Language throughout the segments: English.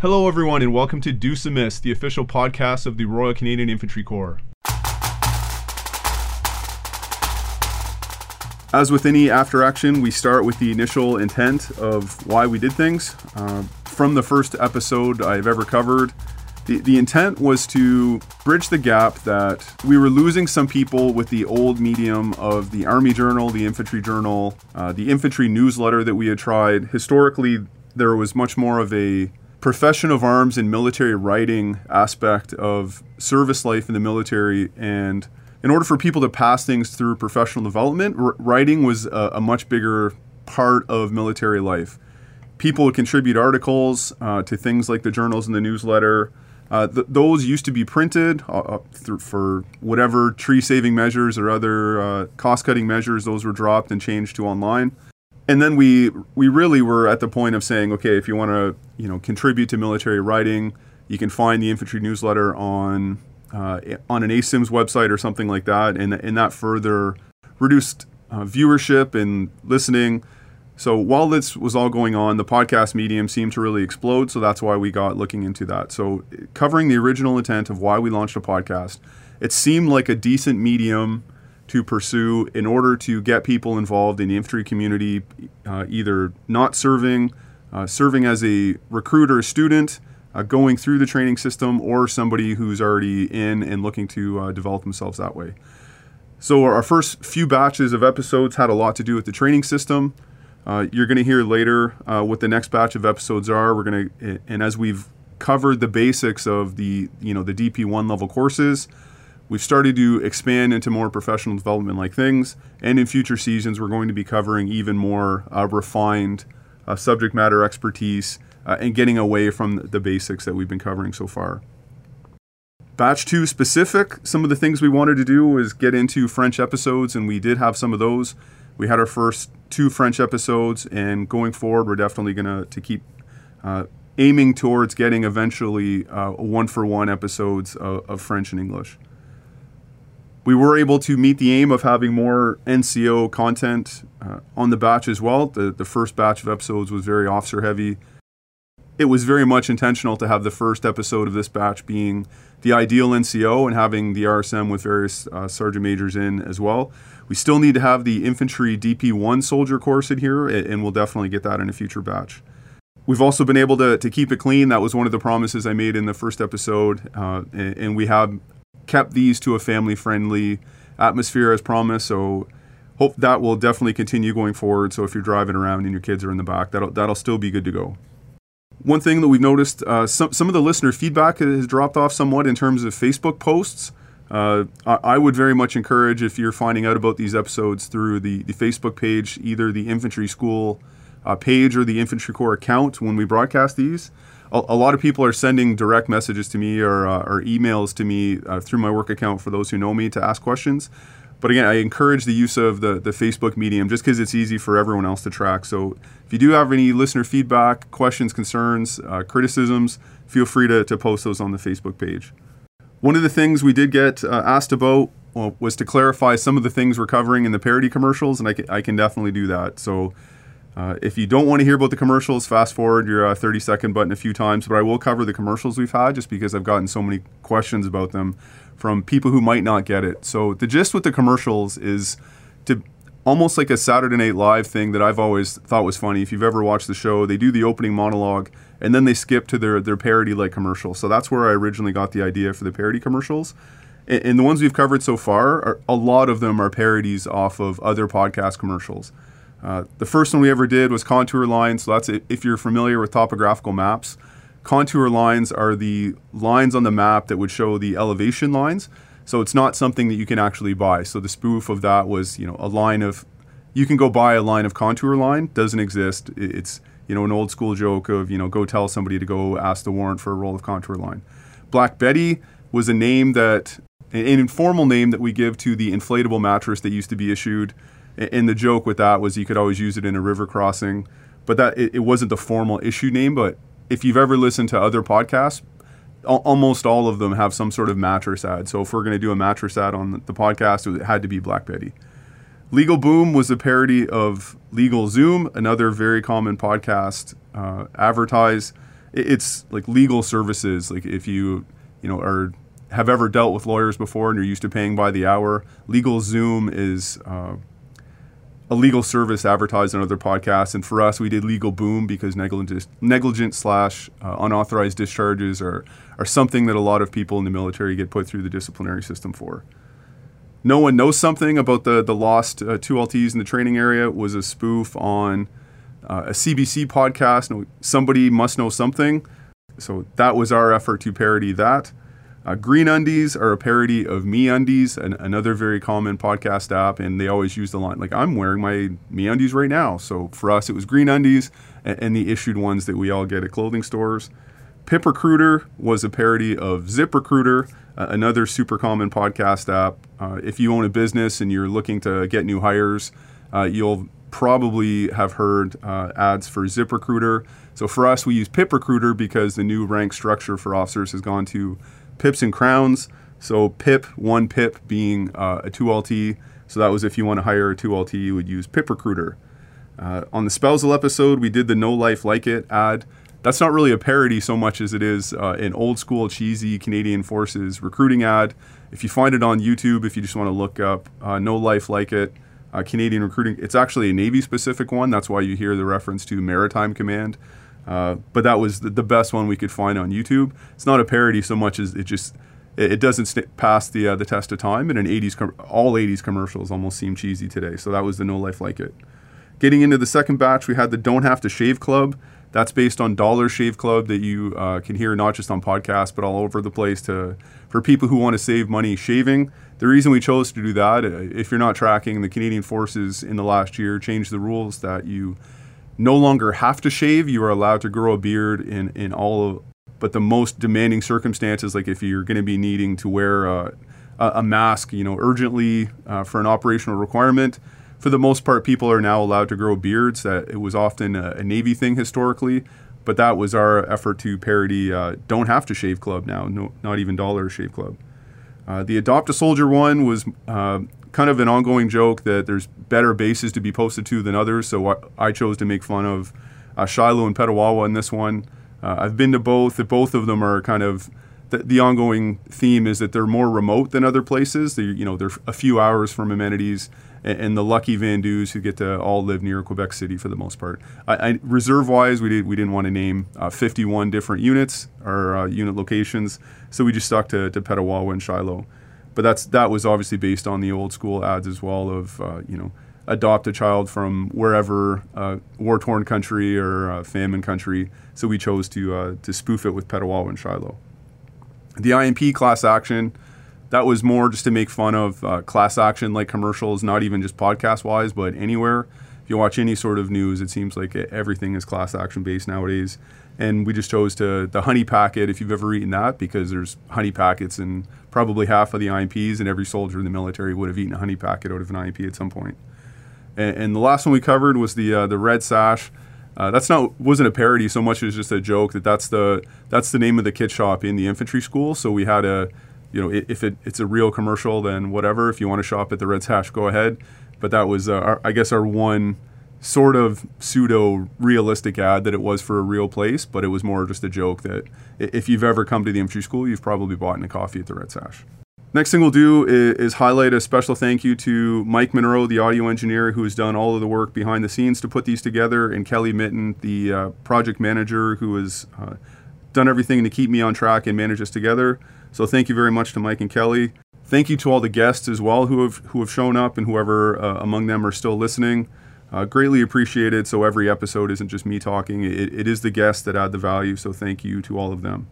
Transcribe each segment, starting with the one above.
Hello, everyone, and welcome to Deuce Miss, the official podcast of the Royal Canadian Infantry Corps. As with any after action, we start with the initial intent of why we did things. Uh, from the first episode I've ever covered, the, the intent was to bridge the gap that we were losing some people with the old medium of the Army Journal, the Infantry Journal, uh, the infantry newsletter that we had tried. Historically, there was much more of a profession of arms and military writing aspect of service life in the military. And in order for people to pass things through professional development, r- writing was a, a, much bigger part of military life. People would contribute articles uh, to things like the journals and the newsletter. Uh, th- those used to be printed uh, th- for whatever tree saving measures or other uh, cost cutting measures, those were dropped and changed to online and then we we really were at the point of saying, okay, if you want to you know contribute to military writing, you can find the infantry newsletter on uh, on an ASIMS website or something like that, and and that further reduced uh, viewership and listening. So while this was all going on, the podcast medium seemed to really explode. So that's why we got looking into that. So covering the original intent of why we launched a podcast, it seemed like a decent medium to pursue in order to get people involved in the infantry community, uh, either not serving, uh, serving as a recruiter, student, uh, going through the training system, or somebody who's already in and looking to uh, develop themselves that way. So, our first few batches of episodes had a lot to do with the training system. Uh, you're going to hear later uh, what the next batch of episodes are. We're going to, and as we've covered the basics of the, you know, the DP1 level courses, We've started to expand into more professional development like things, and in future seasons, we're going to be covering even more uh, refined uh, subject matter expertise uh, and getting away from the basics that we've been covering so far. Batch 2 specific, some of the things we wanted to do was get into French episodes, and we did have some of those. We had our first two French episodes, and going forward, we're definitely going to keep uh, aiming towards getting eventually uh, one for one episodes of, of French and English we were able to meet the aim of having more NCO content uh, on the batch as well. The, the first batch of episodes was very officer heavy. It was very much intentional to have the first episode of this batch being the ideal NCO and having the RSM with various uh, sergeant majors in as well. We still need to have the infantry DP1 soldier course in here, and we'll definitely get that in a future batch. We've also been able to, to keep it clean. That was one of the promises I made in the first episode. Uh, and, and, we have kept these to a family friendly atmosphere as promised. So hope that will definitely continue going forward. So if you're driving around and your kids are in the back, that'll that'll still be good to go. One thing that we've noticed, uh, some some of the listener feedback has dropped off somewhat in terms of Facebook posts. Uh, I, would very much encourage if you're finding out about these episodes through the, the Facebook page, either the Infantry School uh, page or the Infantry Corps account when we broadcast these a, lot of people are sending direct messages to me or, uh, or emails to me uh, through my work account for those who know me to ask questions. But again, I encourage the use of the, the Facebook medium just because it's easy for everyone else to track. So if you do have any listener feedback, questions, concerns, uh, criticisms, feel free to, to post those on the Facebook page. One of the things we did get uh, asked about well, was to clarify some of the things we're covering in the parody commercials, and I can, I can definitely do that. So uh, if you don't want to hear about the commercials, fast forward your uh, 30 second button a few times, but I will cover the commercials we've had just because I've gotten so many questions about them from people who might not get it. So, the gist with the commercials is to almost like a Saturday Night Live thing that I've always thought was funny. If you've ever watched the show, they do the opening monologue and then they skip to their, their parody like commercial. So, that's where I originally got the idea for the parody commercials. And, and the ones we've covered so far, are, a lot of them are parodies off of other podcast commercials. Uh, the first one we ever did was contour lines. So that's if you're familiar with topographical maps. Contour lines are the lines on the map that would show the elevation lines. So it's not something that you can actually buy. So the spoof of that was, you know, a line of, you can go buy a line of contour line. Doesn't exist. It's you know an old school joke of you know go tell somebody to go ask the warrant for a roll of contour line. Black Betty was a name that an informal name that we give to the inflatable mattress that used to be issued and the joke with that was you could always use it in a river crossing, but that it, it wasn't the formal issue name. But if you've ever listened to other podcasts, almost all of them have some sort of mattress ad. So if we're going to do a mattress ad on the podcast, it had to be Black Betty. Legal Boom was a parody of Legal Zoom, another very common podcast uh, advertise. it's like legal services. Like if you you know are have ever dealt with lawyers before and you're used to paying by the hour, Legal Zoom is uh, a legal service advertised on other podcasts. And for us, we did Legal Boom because negligent, negligent slash uh, unauthorized discharges are, are something that a lot of people in the military get put through the disciplinary system for. No one knows something about the, the lost uh, two LTs in the training area was a spoof on uh, a CBC podcast. Somebody must know something. So that was our effort to parody that. Uh, Green Undies are a parody of Me Undies, an, another very common podcast app, and they always use the line like I'm wearing my Me Undies right now. So for us, it was Green Undies and, and the issued ones that we all get at clothing stores. Pip Recruiter was a parody of Zip Recruiter, uh, another super common podcast app. Uh, if you own a business and you're looking to get new hires, uh, you'll probably have heard uh, ads for Zip Recruiter. So for us, we use Pip Recruiter because the new rank structure for officers has gone to pips and crowns. So pip, one pip being uh, a 2LT. So that was if you want to hire a 2LT, you would use Pip Recruiter. Uh, on the spousal episode, we did the No Life Like It ad. That's not really a parody so much as it is uh, an old school, cheesy Canadian Forces recruiting ad. If you find it on YouTube, if you just want to look up uh, No Life Like It, uh, Canadian recruiting, it's actually a Navy specific one. That's why you hear the reference to Maritime Command. Uh, but that was the, best one we could find on YouTube. It's not a parody so much as it just it, it doesn't st- pass the uh, the test of time. And an 80s com- all 80s commercials almost seem cheesy today. So that was the No Life Like It. Getting into the second batch, we had the Don't Have to Shave Club. That's based on Dollar Shave Club that you uh, can hear not just on podcasts but all over the place to for people who want to save money shaving. The reason we chose to do that, uh, if you're not tracking, the Canadian Forces in the last year changed the rules that you no longer have to shave. You are allowed to grow a beard in, in all of, but the most demanding circumstances, like if you're going to be needing to wear a, a mask, you know, urgently uh, for an operational requirement, for the most part, people are now allowed to grow beards. That it was often a, a Navy thing historically, but that was our effort to parody uh, "Don't Have to Shave Club" now, no, not even Dollar Shave Club. Uh, the Adopt a Soldier one was uh, kind of an ongoing joke that there's better bases to be posted to than others. So I, I chose to make fun of uh, Shilo and Petawawa in this one. Uh, I've been to both. Both of them are kind of the, the, ongoing theme is that they're more remote than other places. They, you know, they're a few hours from amenities, and, the lucky Van Vandus who get to all live near Quebec City for the most part. I, I, reserve-wise, we did we didn't want to name uh, 51 different units or uh, unit locations, so we just stuck to, to Petawawa and Shilo but that's that was obviously based on the old school ads as well of uh, you know adopt a child from wherever uh, war torn country or uh, famine country. So we chose to uh, to spoof it with Petawawa and Shilo. The IMP class action that was more just to make fun of uh, class action like commercials, not even just podcast wise, but anywhere. If you watch any sort of news, it seems like everything is class action based nowadays and we just chose to the honey packet if you've ever eaten that because there's honey packets and probably half of the IMPs and every soldier in the military would have eaten a honey packet out of an IMP at some point. And, and the last one we covered was the uh, the red sash. Uh, that's not wasn't a parody so much as just a joke that that's the that's the name of the kit shop in the infantry school. So we had a you know if it, it's a real commercial then whatever. If you want to shop at the red sash, go ahead. But that was uh, our, I guess our one sort of pseudo realistic ad that it was for a real place, but it was more just a joke that if you've ever come to the infantry school, you've probably bought a coffee at the Red Sash. Next thing we'll do is, is, highlight a special thank you to Mike Monroe, the audio engineer, who has done all of the work behind the scenes to put these together, and Kelly Mitten, the uh, project manager, who has uh, done everything to keep me on track and manage us together. So thank you very much to Mike and Kelly. Thank you to all the guests as well who have who have shown up and whoever uh, among them are still listening. Uh, greatly appreciated. So every episode isn't just me talking, it, it is the guests that add the value. So thank you to all of them.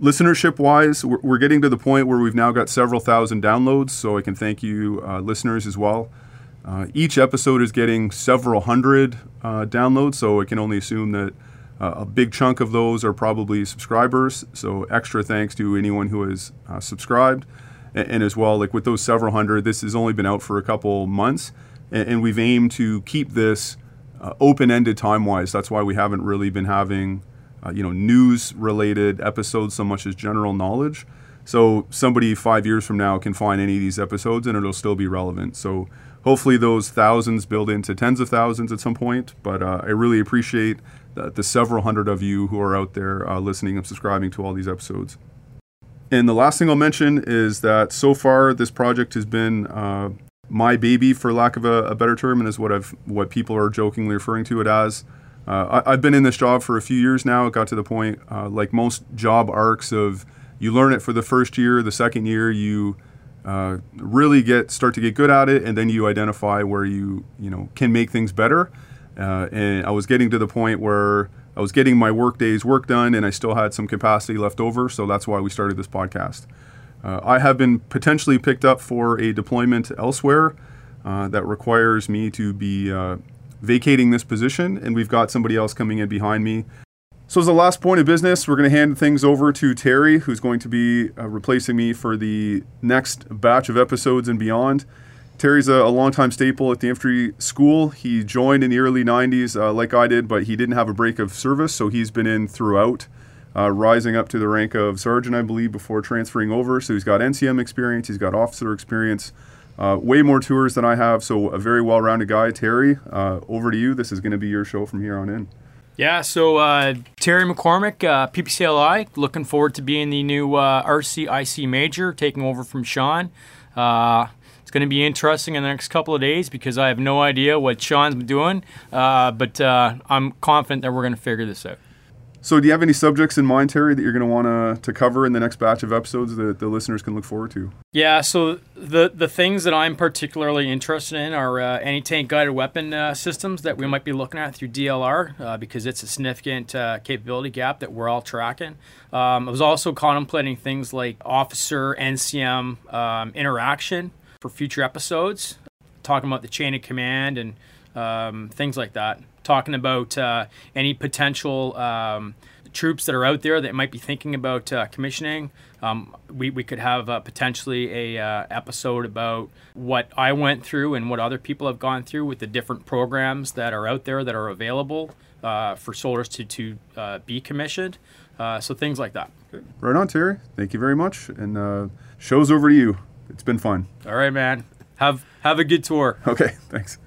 Listenership wise, we're, we're getting to the point where we've now got several thousand downloads. So I can thank you, uh, listeners, as well. Uh, each episode is getting several hundred uh, downloads. So I can only assume that uh, a big chunk of those are probably subscribers. So extra thanks to anyone who has subscribed. And, as well, like with those several hundred, this has only been out for a couple months and, and we've aimed to keep this uh, open-ended time-wise. That's why we haven't really been having, uh, you know, news-related episodes so much as general knowledge. So somebody five years from now can find any of these episodes and it'll still be relevant. So hopefully those thousands build into tens of thousands at some point. But uh, I really appreciate the, the several hundred of you who are out there uh, listening and subscribing to all these episodes. And the last thing I'll mention is that so far this project has been uh, my baby, for lack of a, a, better term, and is what I've what people are jokingly referring to it as. Uh, I, have been in this job for a few years now. It got to the point, uh, like most job arcs, of you learn it for the first year, the second year you uh, really get start to get good at it, and then you identify where you you know can make things better. Uh, and I was getting to the point where I was getting my work days work done, and I still had some capacity left over. So that's why we started this podcast. Uh, I have been potentially picked up for a deployment elsewhere uh, that requires me to be uh, vacating this position, and we've got somebody else coming in behind me so, as the last point of business, we're going to hand things over to Terry, who's going to be uh, replacing me for the next batch of episodes and beyond. Terry's a, a longtime staple at the infantry school. He joined in the early 90s, uh, like I did, but he didn't have a break of service, so he's been in throughout, uh, rising up to the rank of sergeant, I believe, before transferring over. So, he's got NCM experience, he's got officer experience. Uh, way more tours than I have, so a very well rounded guy. Terry, uh, over to you. This is going to be your show from here on in. Yeah, so uh, Terry McCormick, uh, PPCLI, looking forward to being the new RCIC major, taking over from Sean. Uh, going to be interesting in the next couple of days because I have no idea what Sean's doing, uh, but uh, I'm confident that we're going to figure this out. So, do you have any subjects in mind, Terry, that you're going to want to cover in the next batch of episodes that the listeners can look forward to? Yeah, so the the things that I'm particularly interested in are uh, anti-tank guided weapon uh, systems that we might be looking at through DLR uh, because it's a significant uh, capability gap that we're all tracking. Um, I was also contemplating things like officer NCM um, interaction for future episodes, talking about the chain of command and um, things like that talking about uh, any potential um, troops that are out there that might be thinking about uh, commissioning. Um, we, we could have uh, potentially a uh, episode about what I went through and what other people have gone through with the different programs that are out there that are available uh, for soldiers to, to uh, be commissioned. so things like that. Right on, Terry. Thank you very much. And show's over to you. It's been fun. All right, man. Have have a good tour. Okay, thanks.